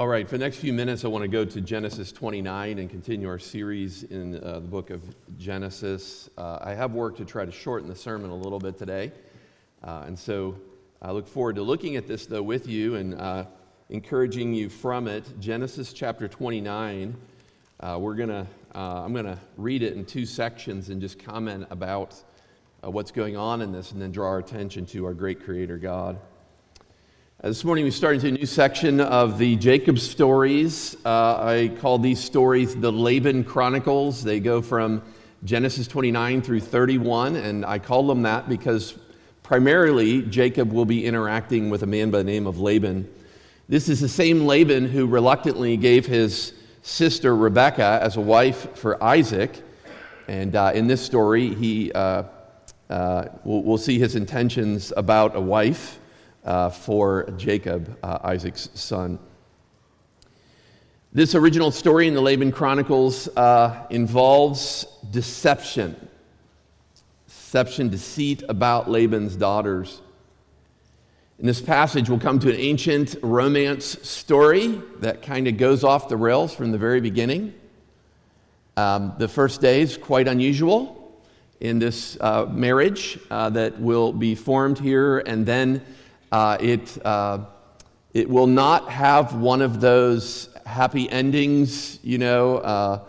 All right, for the next few minutes, I want to go to Genesis 29 and continue our series in uh, the book of Genesis. Uh, I have worked to try to shorten the sermon a little bit today, uh, and so I look forward to looking at this, though, with you and uh, encouraging you from it. Genesis chapter 29, uh, we're gonna, uh, I'm going to read it in two sections and just comment about what's going on in this and then draw our attention to our great Creator God. Uh, this morning we start into a new section of the Jacob stories. Uh, I call these stories the Laban Chronicles. They go from Genesis 29 through 31, and I call them that because primarily Jacob will be interacting with a man by the name of Laban. This is the same Laban who reluctantly gave his sister Rebekah as a wife for Isaac. And uh, in this story, he, uh, uh, we'll, we'll see his intentions about a wife uh, for Jacob, uh, Isaac's son. This original story in the Laban Chronicles uh, involves deception, deception, deceit about Laban's daughters. In this passage, we'll come to an ancient romance story that kind of goes off the rails from the very beginning. Um, the first day is quite unusual in this uh, marriage uh, that will be formed here, and then uh, it, uh, it will not have one of those happy endings, you know, uh,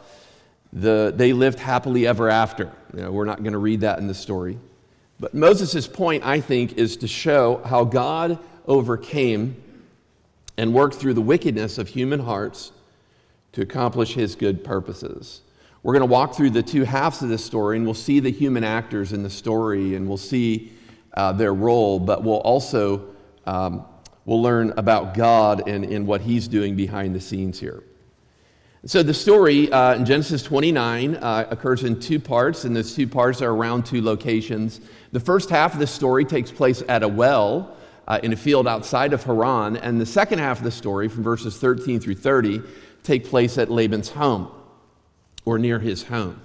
the, they lived happily ever after. You know, we're not going to read that in the story. But Moses' point, I think, is to show how God overcame and worked through the wickedness of human hearts to accomplish his good purposes. We're going to walk through the two halves of this story, and we'll see the human actors in the story, and we'll see uh, their role, but we'll also um, we'll learn about God and, and what He's doing behind the scenes here. So the story uh, in Genesis 29 uh, occurs in two parts, and those two parts are around two locations. The first half of the story takes place at a well uh, in a field outside of Haran, and the second half of the story, from verses 13 through 30, take place at Laban's home or near his home.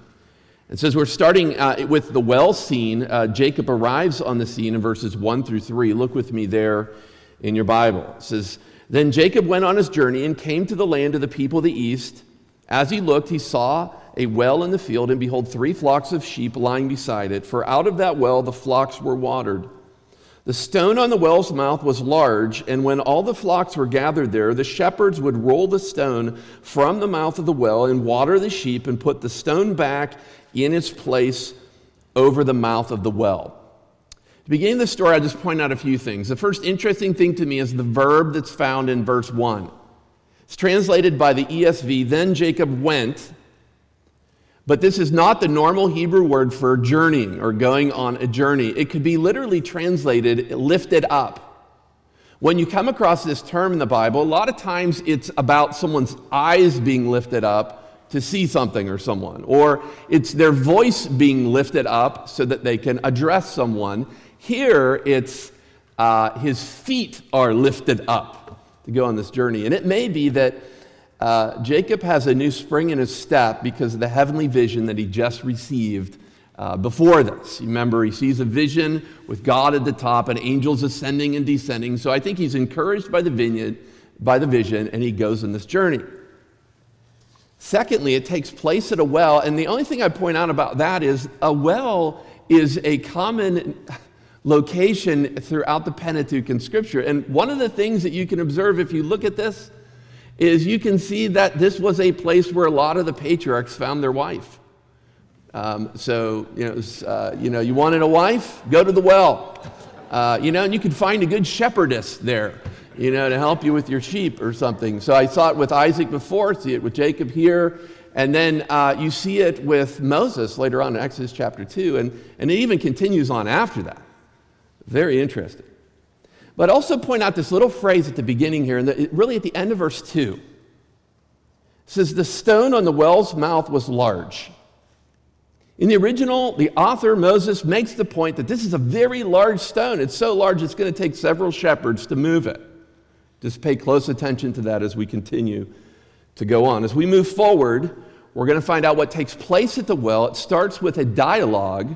So, as we're starting uh, with the well scene, uh, Jacob arrives on the scene in verses 1 through 3. Look with me there in your Bible. It says, Then Jacob went on his journey and came to the land of the people of the east. As he looked, he saw a well in the field, and behold, three flocks of sheep lying beside it. For out of that well the flocks were watered. The stone on the well's mouth was large, and when all the flocks were gathered there, the shepherds would roll the stone from the mouth of the well and water the sheep and put the stone back in its place over the mouth of the well. To begin the story, I'll just point out a few things. The first interesting thing to me is the verb that's found in verse 1. It's translated by the ESV, then Jacob went, but this is not the normal Hebrew word for journeying or going on a journey. It could be literally translated lifted up. When you come across this term in the Bible, a lot of times it's about someone's eyes being lifted up to see something or someone, or it's their voice being lifted up so that they can address someone. Here, it's uh, his feet are lifted up to go on this journey. And it may be that uh, Jacob has a new spring in his step because of the heavenly vision that he just received uh, before this. Remember, he sees a vision with God at the top and angels ascending and descending. So I think he's encouraged by the vineyard, by the vision, and he goes on this journey. Secondly, it takes place at a well, and the only thing I point out about that is a well is a common location throughout the Pentateuch and Scripture. And one of the things that you can observe if you look at this is you can see that this was a place where a lot of the patriarchs found their wife. Um, so, you know, uh, you know, you wanted a wife? Go to the well. Uh, you know, and you could find a good shepherdess there you know, to help you with your sheep or something. So I saw it with Isaac before, see it with Jacob here, and then uh, you see it with Moses later on in Exodus chapter 2, and, and it even continues on after that. Very interesting. But also point out this little phrase at the beginning here, and really at the end of verse 2. It says, The stone on the well's mouth was large. In the original, the author, Moses, makes the point that this is a very large stone. It's so large it's going to take several shepherds to move it. Just pay close attention to that as we continue to go on. As we move forward, we're going to find out what takes place at the well. It starts with a dialogue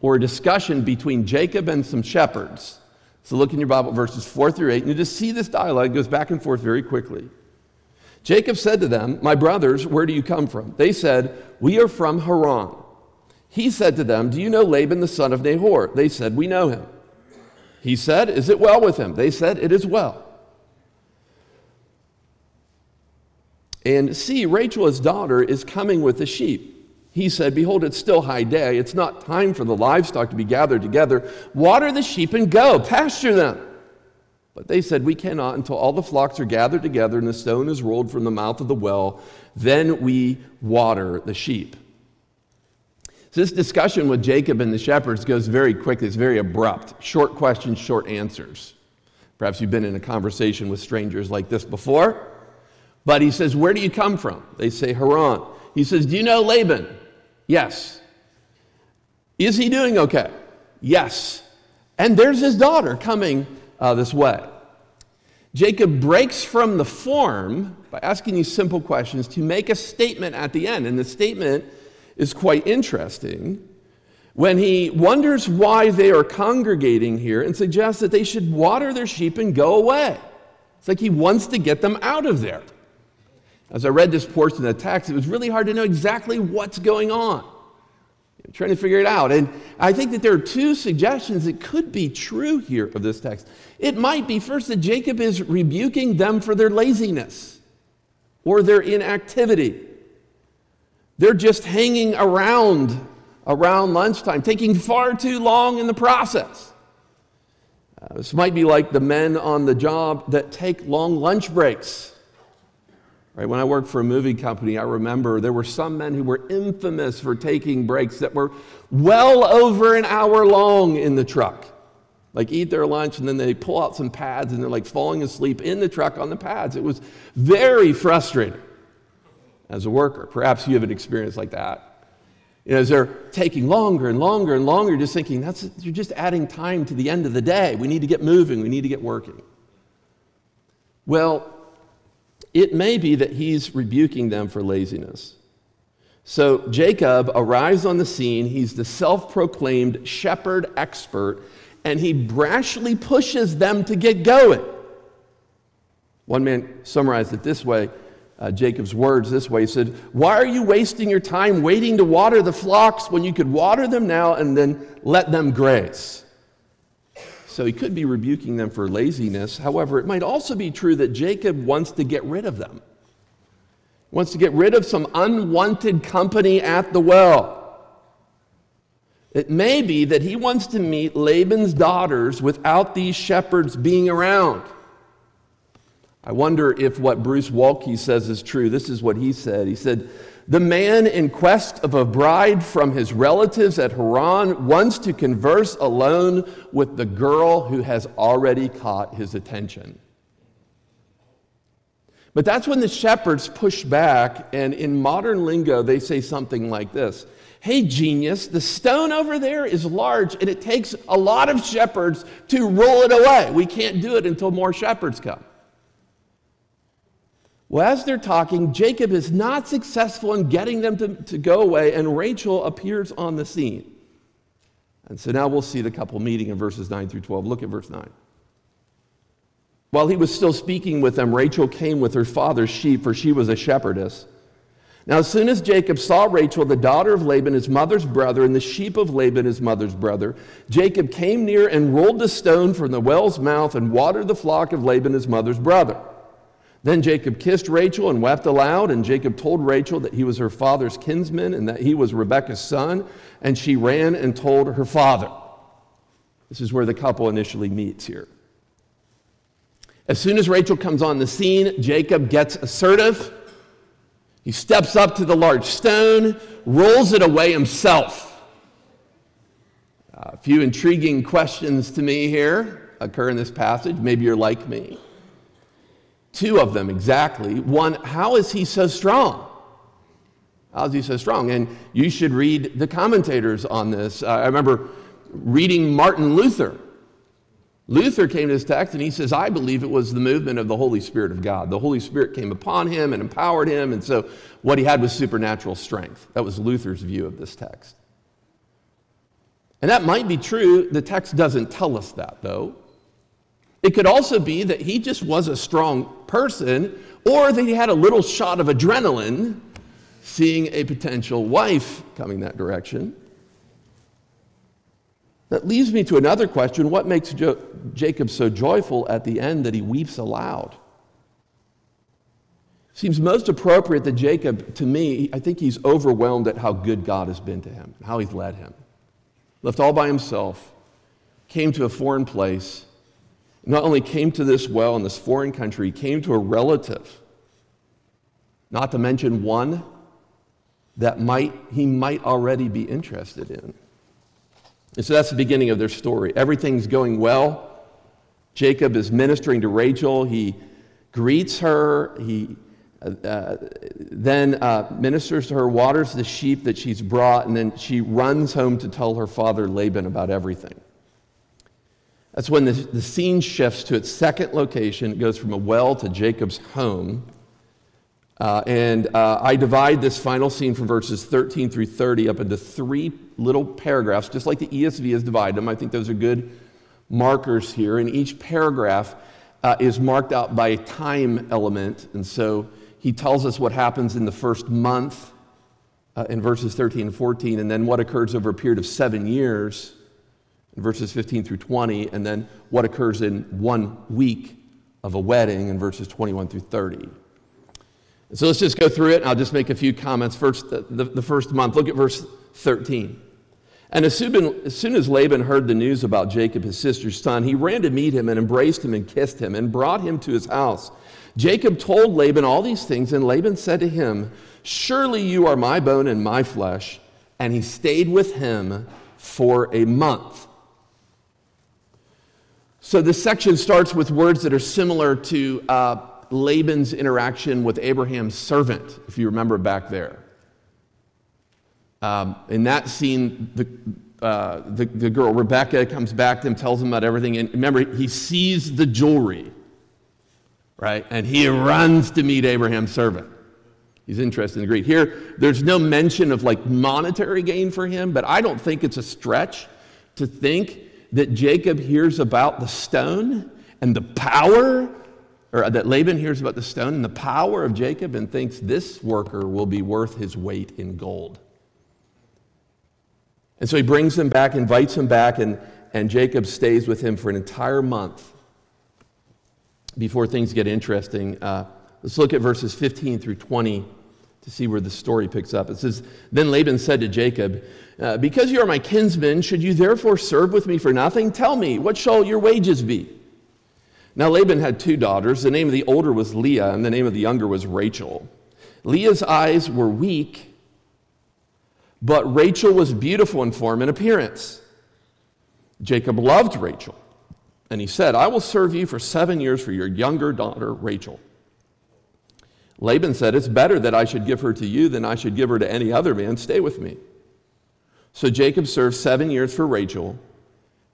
or a discussion between Jacob and some shepherds. So look in your Bible, verses 4 through 8, and you just see this dialogue goes back and forth very quickly. Jacob said to them, My brothers, where do you come from? They said, We are from Haran. He said to them, Do you know Laban the son of Nahor? They said, We know him. He said, Is it well with him? They said, It is well. And see, Rachel, his daughter, is coming with the sheep. He said, Behold, it's still high day. It's not time for the livestock to be gathered together. Water the sheep and go, pasture them. But they said, We cannot until all the flocks are gathered together and the stone is rolled from the mouth of the well. Then we water the sheep. So this discussion with Jacob and the shepherds goes very quickly. It's very abrupt. Short questions, short answers. Perhaps you've been in a conversation with strangers like this before. But he says, Where do you come from? They say, Haran. He says, Do you know Laban? Yes. Is he doing okay? Yes. And there's his daughter coming uh, this way. Jacob breaks from the form by asking these simple questions to make a statement at the end. And the statement is quite interesting when he wonders why they are congregating here and suggests that they should water their sheep and go away. It's like he wants to get them out of there. As I read this portion of the text, it was really hard to know exactly what's going on. I'm trying to figure it out. And I think that there are two suggestions that could be true here of this text. It might be first that Jacob is rebuking them for their laziness or their inactivity. They're just hanging around around lunchtime, taking far too long in the process. Uh, this might be like the men on the job that take long lunch breaks. Right? When I worked for a movie company, I remember there were some men who were infamous for taking breaks that were well over an hour long in the truck. Like eat their lunch and then they pull out some pads and they're like falling asleep in the truck on the pads. It was very frustrating as a worker. Perhaps you have an experience like that. You know, as they're taking longer and longer and longer, just thinking, that's, you're just adding time to the end of the day. We need to get moving, we need to get working. Well, it may be that he's rebuking them for laziness. So Jacob arrives on the scene. He's the self proclaimed shepherd expert, and he brashly pushes them to get going. One man summarized it this way uh, Jacob's words this way. He said, Why are you wasting your time waiting to water the flocks when you could water them now and then let them graze? So he could be rebuking them for laziness. However, it might also be true that Jacob wants to get rid of them. He wants to get rid of some unwanted company at the well. It may be that he wants to meet Laban's daughters without these shepherds being around. I wonder if what Bruce Waltke says is true. This is what he said. He said, the man in quest of a bride from his relatives at Haran wants to converse alone with the girl who has already caught his attention. But that's when the shepherds push back, and in modern lingo, they say something like this Hey, genius, the stone over there is large, and it takes a lot of shepherds to roll it away. We can't do it until more shepherds come. Well, as they're talking, Jacob is not successful in getting them to, to go away, and Rachel appears on the scene. And so now we'll see the couple meeting in verses 9 through 12. Look at verse 9. While he was still speaking with them, Rachel came with her father's sheep, for she was a shepherdess. Now, as soon as Jacob saw Rachel, the daughter of Laban, his mother's brother, and the sheep of Laban, his mother's brother, Jacob came near and rolled the stone from the well's mouth and watered the flock of Laban, his mother's brother. Then Jacob kissed Rachel and wept aloud, and Jacob told Rachel that he was her father's kinsman and that he was Rebekah's son, and she ran and told her father. This is where the couple initially meets here. As soon as Rachel comes on the scene, Jacob gets assertive. He steps up to the large stone, rolls it away himself. A few intriguing questions to me here occur in this passage. Maybe you're like me. Two of them exactly. One, how is he so strong? How is he so strong? And you should read the commentators on this. Uh, I remember reading Martin Luther. Luther came to this text and he says, I believe it was the movement of the Holy Spirit of God. The Holy Spirit came upon him and empowered him, and so what he had was supernatural strength. That was Luther's view of this text. And that might be true. The text doesn't tell us that, though. It could also be that he just was a strong person, or that he had a little shot of adrenaline seeing a potential wife coming that direction. That leads me to another question what makes jo- Jacob so joyful at the end that he weeps aloud? Seems most appropriate that Jacob, to me, I think he's overwhelmed at how good God has been to him, how he's led him. Left all by himself, came to a foreign place, not only came to this well in this foreign country, he came to a relative, not to mention one that might, he might already be interested in. And so that's the beginning of their story. Everything's going well. Jacob is ministering to Rachel. He greets her. He uh, then uh, ministers to her, waters the sheep that she's brought, and then she runs home to tell her father Laban about everything. That's when the, the scene shifts to its second location. It goes from a well to Jacob's home. Uh, and uh, I divide this final scene from verses 13 through 30 up into three little paragraphs, just like the ESV has divided them. I think those are good markers here. And each paragraph uh, is marked out by a time element. And so he tells us what happens in the first month uh, in verses 13 and 14, and then what occurs over a period of seven years in verses 15 through 20, and then what occurs in one week of a wedding in verses 21 through 30. And So let's just go through it, and I'll just make a few comments. First, the, the, the first month, look at verse 13. And as soon, as soon as Laban heard the news about Jacob, his sister's son, he ran to meet him and embraced him and kissed him and brought him to his house. Jacob told Laban all these things, and Laban said to him, Surely you are my bone and my flesh. And he stayed with him for a month. So this section starts with words that are similar to uh, Laban's interaction with Abraham's servant, if you remember back there. Um, in that scene, the, uh, the, the girl, Rebekah, comes back to him, tells him about everything. And remember, he sees the jewelry right? And he runs to meet Abraham's servant. He's interested in the Greek. Here, there's no mention of like monetary gain for him, but I don't think it's a stretch to think that Jacob hears about the stone and the power, or that Laban hears about the stone and the power of Jacob and thinks this worker will be worth his weight in gold. And so he brings him back, invites him back, and, and Jacob stays with him for an entire month before things get interesting, uh, let's look at verses 15 through 20 to see where the story picks up. It says, Then Laban said to Jacob, uh, Because you are my kinsman, should you therefore serve with me for nothing? Tell me, what shall your wages be? Now Laban had two daughters. The name of the older was Leah, and the name of the younger was Rachel. Leah's eyes were weak, but Rachel was beautiful in form and appearance. Jacob loved Rachel. And he said, I will serve you for seven years for your younger daughter, Rachel. Laban said, It's better that I should give her to you than I should give her to any other man. Stay with me. So Jacob served seven years for Rachel,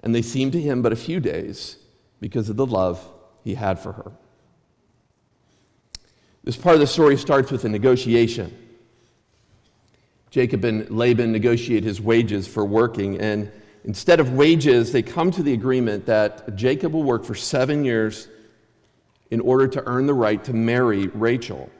and they seemed to him but a few days because of the love he had for her. This part of the story starts with a negotiation. Jacob and Laban negotiate his wages for working, and Instead of wages, they come to the agreement that Jacob will work for seven years in order to earn the right to marry Rachel.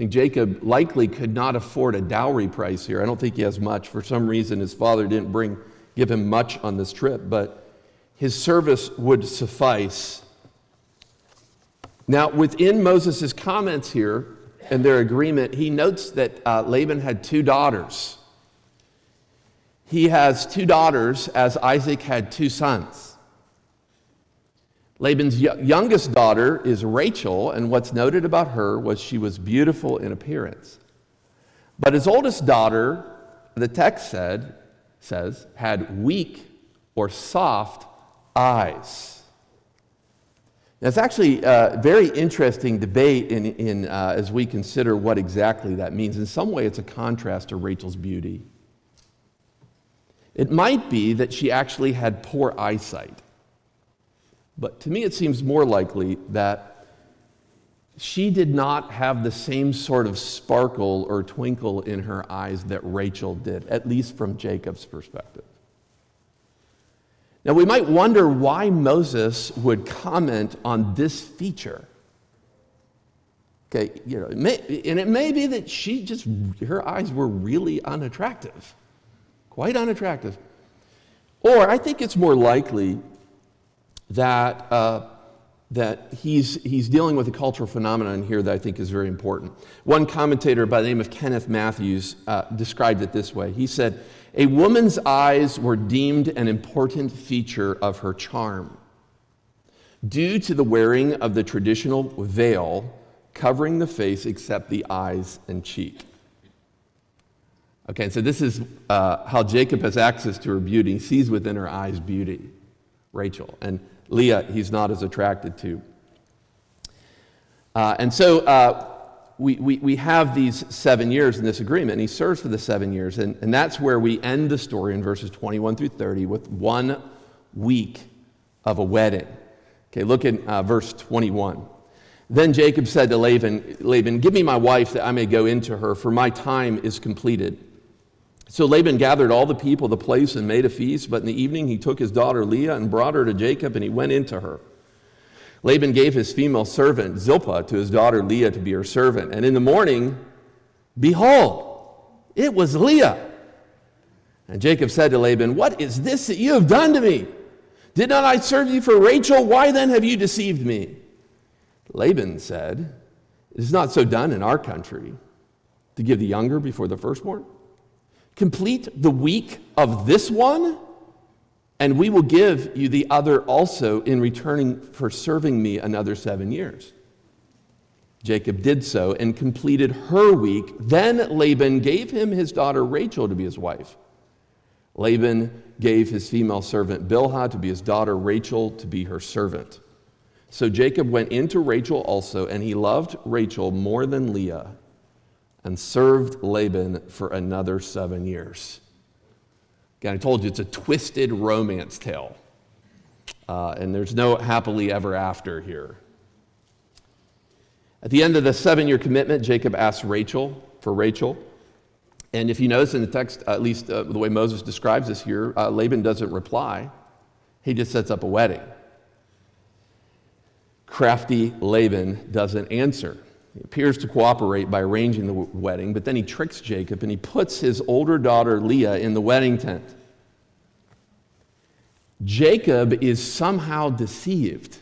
Think Jacob likely could not afford a dowry price here. I don't think he has much. For some reason, his father didn't bring, give him much on this trip, but his service would suffice. Now, within Moses' comments here and their agreement, he notes that uh, Laban had two daughters he has two daughters, as Isaac had two sons. Laban's youngest daughter is Rachel, and what's noted about her was she was beautiful in appearance. But his oldest daughter, the text said, says, had weak or soft eyes. Now, it's actually a very interesting debate in, in, uh, as we consider what exactly that means. In some way, it's a contrast to Rachel's beauty. It might be that she actually had poor eyesight. But to me, it seems more likely that she did not have the same sort of sparkle or twinkle in her eyes that Rachel did, at least from Jacob's perspective. Now, we might wonder why Moses would comment on this feature Okay, you know, it may, and it may be that she just, her eyes were really unattractive, quite unattractive. Or I think it's more likely that, uh, that he's, he's dealing with a cultural phenomenon here that I think is very important. One commentator by the name of Kenneth Mathews uh, described it this way He said, A woman's eyes were deemed an important feature of her charm. Due to the wearing of the traditional veil covering the face except the eyes and cheek. Okay, so this is uh, how Jacob has access to her beauty. He sees within her eyes beauty, Rachel. And Leah, he's not as attracted to. Uh, and so uh, we, we, we have these seven years in this agreement, and he serves for the seven years. And, and that's where we end the story in verses 21 through 30 with one week of a wedding. Okay, look at uh, verse 21. Then Jacob said to Laban, Laban, Give me my wife that I may go into her, for my time is completed. So Laban gathered all the people of the place and made a feast, but in the evening he took his daughter Leah and brought her to Jacob, and he went into her. Laban gave his female servant Zilpah to his daughter Leah to be her servant. And in the morning, behold, it was Leah. And Jacob said to Laban, What is this that you have done to me? Did not I serve you for Rachel? Why then have you deceived me? Laban said, It is not so done in our country to give the younger before the firstborn. Complete the week of this one, and we will give you the other also in returning for serving me another seven years. Jacob did so and completed her week. Then Laban gave him his daughter Rachel to be his wife. Laban gave his female servant Bilhah to be his daughter Rachel to be her servant. So Jacob went into Rachel also, and he loved Rachel more than Leah and served Laban for another seven years. Again, I told you it's a twisted romance tale, uh, and there's no happily ever after here. At the end of the seven year commitment, Jacob asks Rachel for Rachel. And if you notice in the text, at least uh, the way Moses describes this here, uh, Laban doesn't reply. He just sets up a wedding. Crafty Laban doesn't answer. He appears to cooperate by arranging the wedding, but then he tricks Jacob and he puts his older daughter Leah in the wedding tent. Jacob is somehow deceived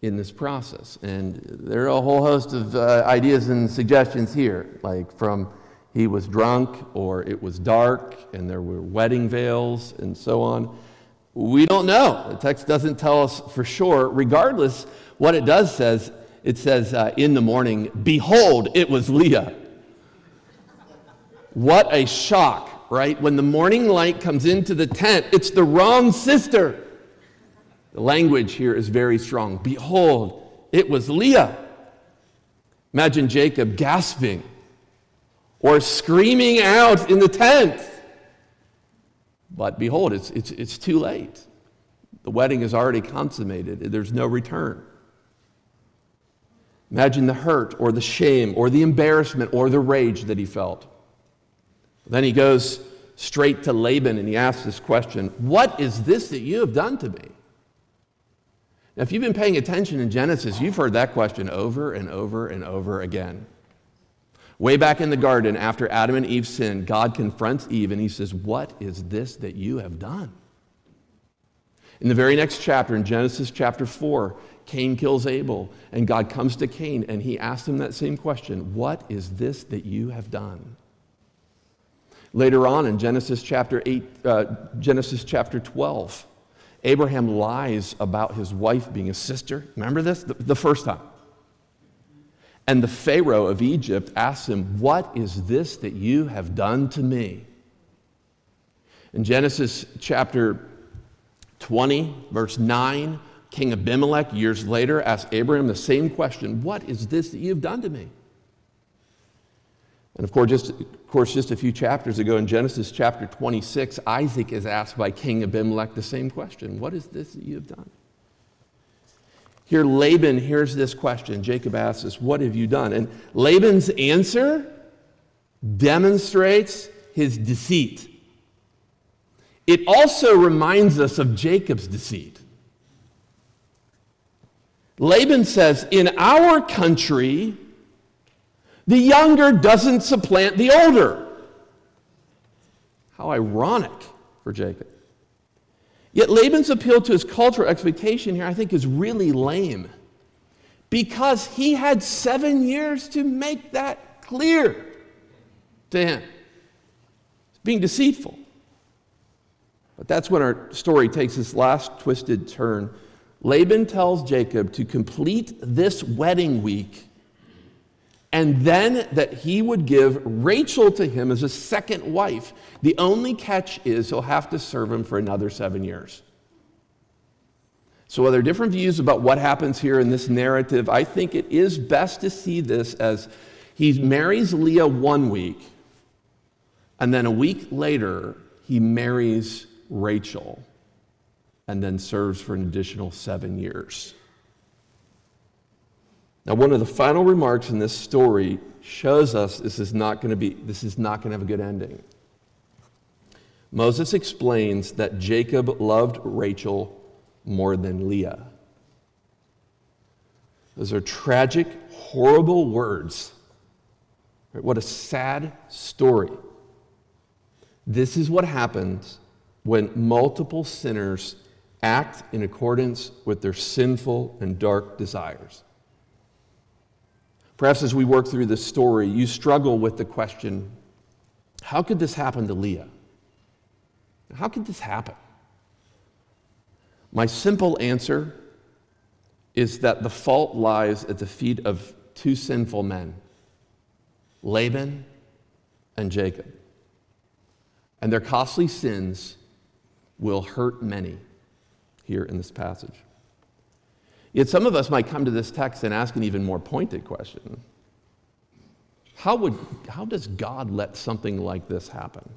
in this process. And there are a whole host of uh, ideas and suggestions here, like from he was drunk or it was dark and there were wedding veils and so on. We don't know. The text doesn't tell us for sure. Regardless, what it does says, it says uh, in the morning, behold, it was Leah. What a shock, right? When the morning light comes into the tent, it's the wrong sister. The language here is very strong. Behold, it was Leah. Imagine Jacob gasping or screaming out in the tent. But behold, it's, it's, it's too late. The wedding is already consummated, there's no return. Imagine the hurt or the shame or the embarrassment or the rage that he felt. Then he goes straight to Laban and he asks this question What is this that you have done to me? Now, if you've been paying attention in Genesis, you've heard that question over and over and over again. Way back in the garden, after Adam and Eve sinned, God confronts Eve and he says, What is this that you have done? In the very next chapter, in Genesis chapter 4, Cain kills Abel, and God comes to Cain and he asks him that same question What is this that you have done? Later on in Genesis chapter 8, uh, Genesis chapter 12, Abraham lies about his wife being a sister. Remember this? The, the first time. And the Pharaoh of Egypt asks him, What is this that you have done to me? In Genesis chapter 20, verse 9, King Abimelech, years later, asked Abraham the same question What is this that you've done to me? And of course, just, of course, just a few chapters ago in Genesis chapter 26, Isaac is asked by King Abimelech the same question What is this that you have done? Here, Laban hears this question. Jacob asks us, What have you done? And Laban's answer demonstrates his deceit. It also reminds us of Jacob's deceit. Laban says, In our country, The younger doesn't supplant the older. How ironic for Jacob. Yet Laban's appeal to his cultural expectation here, I think, is really lame because he had seven years to make that clear to him. It's being deceitful. But that's when our story takes its last twisted turn. Laban tells Jacob to complete this wedding week and then that he would give Rachel to him as a second wife. The only catch is he'll have to serve him for another seven years. So, while there are different views about what happens here in this narrative, I think it is best to see this as he marries Leah one week, and then a week later, he marries Rachel, and then serves for an additional seven years. Now, one of the final remarks in this story shows us this is not going to be this is not going to have a good ending. Moses explains that Jacob loved Rachel more than Leah. Those are tragic, horrible words. What a sad story. This is what happens when multiple sinners act in accordance with their sinful and dark desires. Perhaps as we work through this story, you struggle with the question how could this happen to Leah? How could this happen? My simple answer is that the fault lies at the feet of two sinful men, Laban and Jacob. And their costly sins will hurt many here in this passage. Yet some of us might come to this text and ask an even more pointed question How, would, how does God let something like this happen?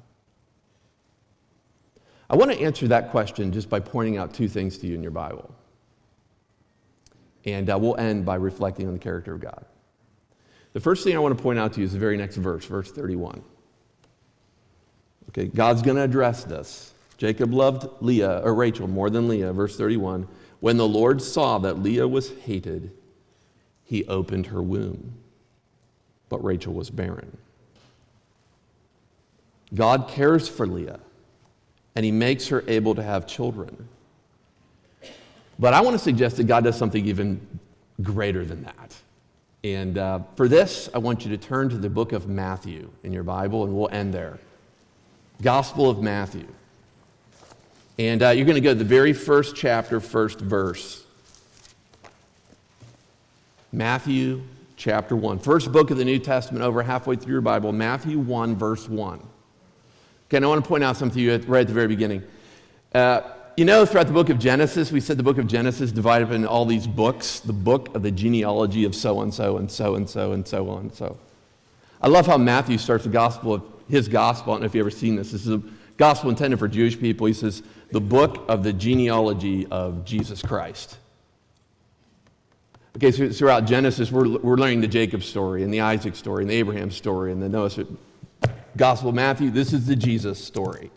I want to answer that question just by pointing out two things to you in your Bible. And uh, we'll end by reflecting on the character of God. The first thing I want to point out to you is the very next verse, verse 31. Okay, God's going to address this. Jacob loved Leah, or Rachel, more than Leah, verse 31. When the Lord saw that Leah was hated, he opened her womb, but Rachel was barren. God cares for Leah and he makes her able to have children. But I want to suggest that God does something even greater than that. And uh, for this, I want you to turn to the book of Matthew in your Bible, and we'll end there. Gospel of Matthew. And uh, you're going to go to the very first chapter, first verse. Matthew chapter 1. First book of the New Testament, over halfway through your Bible, Matthew 1, verse 1. Okay, and I want to point out something to you right at the very beginning. Uh, you know, throughout the book of Genesis, we said the book of Genesis divided up in all these books, the book of the genealogy of so and so and so and so and so on. So I love how Matthew starts the gospel of his gospel. I don't know if you've ever seen this. This is a gospel intended for Jewish people. He says, the book of the genealogy of Jesus Christ. Okay, so throughout Genesis, we're, we're learning the Jacob story and the Isaac story and the Abraham story and the Noah story. Gospel of Matthew, this is the Jesus story.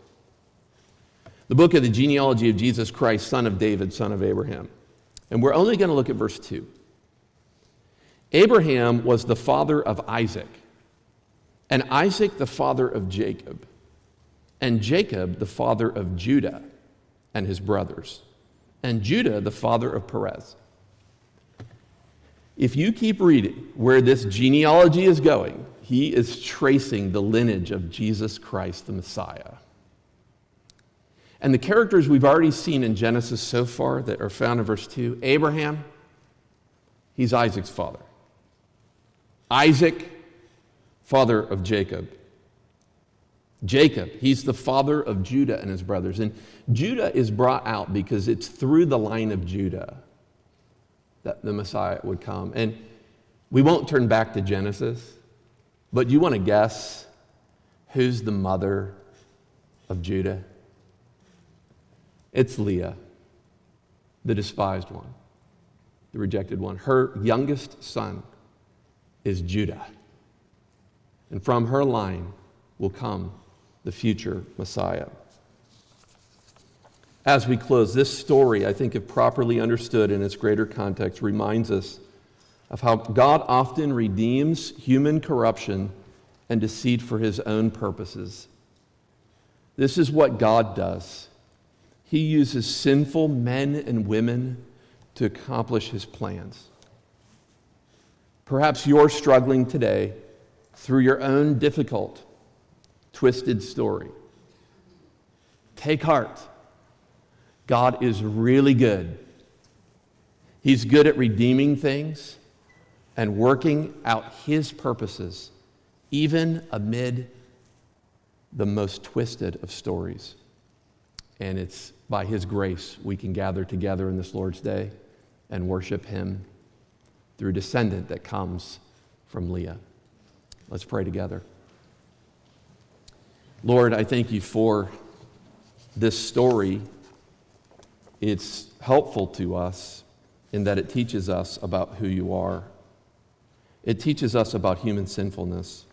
The book of the genealogy of Jesus Christ, son of David, son of Abraham. And we're only going to look at verse 2. Abraham was the father of Isaac, and Isaac the father of Jacob, and Jacob the father of Judah and his brothers, and Judah the father of Perez. If you keep reading where this genealogy is going, he is tracing the lineage of Jesus Christ, the Messiah. And the characters we've already seen in Genesis so far that are found in verse 2 Abraham, he's Isaac's father. Isaac, father of Jacob. Jacob, he's the father of Judah and his brothers. And Judah is brought out because it's through the line of Judah that the Messiah would come. And we won't turn back to Genesis. But you want to guess who's the mother of Judah? It's Leah, the despised one, the rejected one. Her youngest son is Judah. And from her line will come the future Messiah. As we close, this story, I think, if properly understood in its greater context, reminds us of how God often redeems human corruption and deceit for his own purposes. This is what God does. He uses sinful men and women to accomplish his plans. Perhaps you're struggling today through your own difficult, twisted story. Take heart. God is really good. He's good at redeeming things and working out his purposes, even amid the most twisted of stories. And it's by his grace we can gather together in this Lord's Day and worship him through descendant that comes from Leah. Let's pray together. Lord, I thank you for this story. It's helpful to us in that it teaches us about who you are. It teaches us about human sinfulness,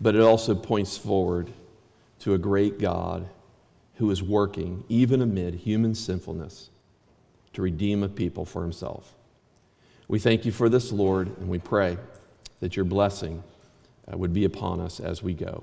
but it also points forward to a great God who is working, even amid human sinfulness, to redeem a people for himself. We thank you for this, Lord, and we pray that your blessing uh, would be upon us as we go.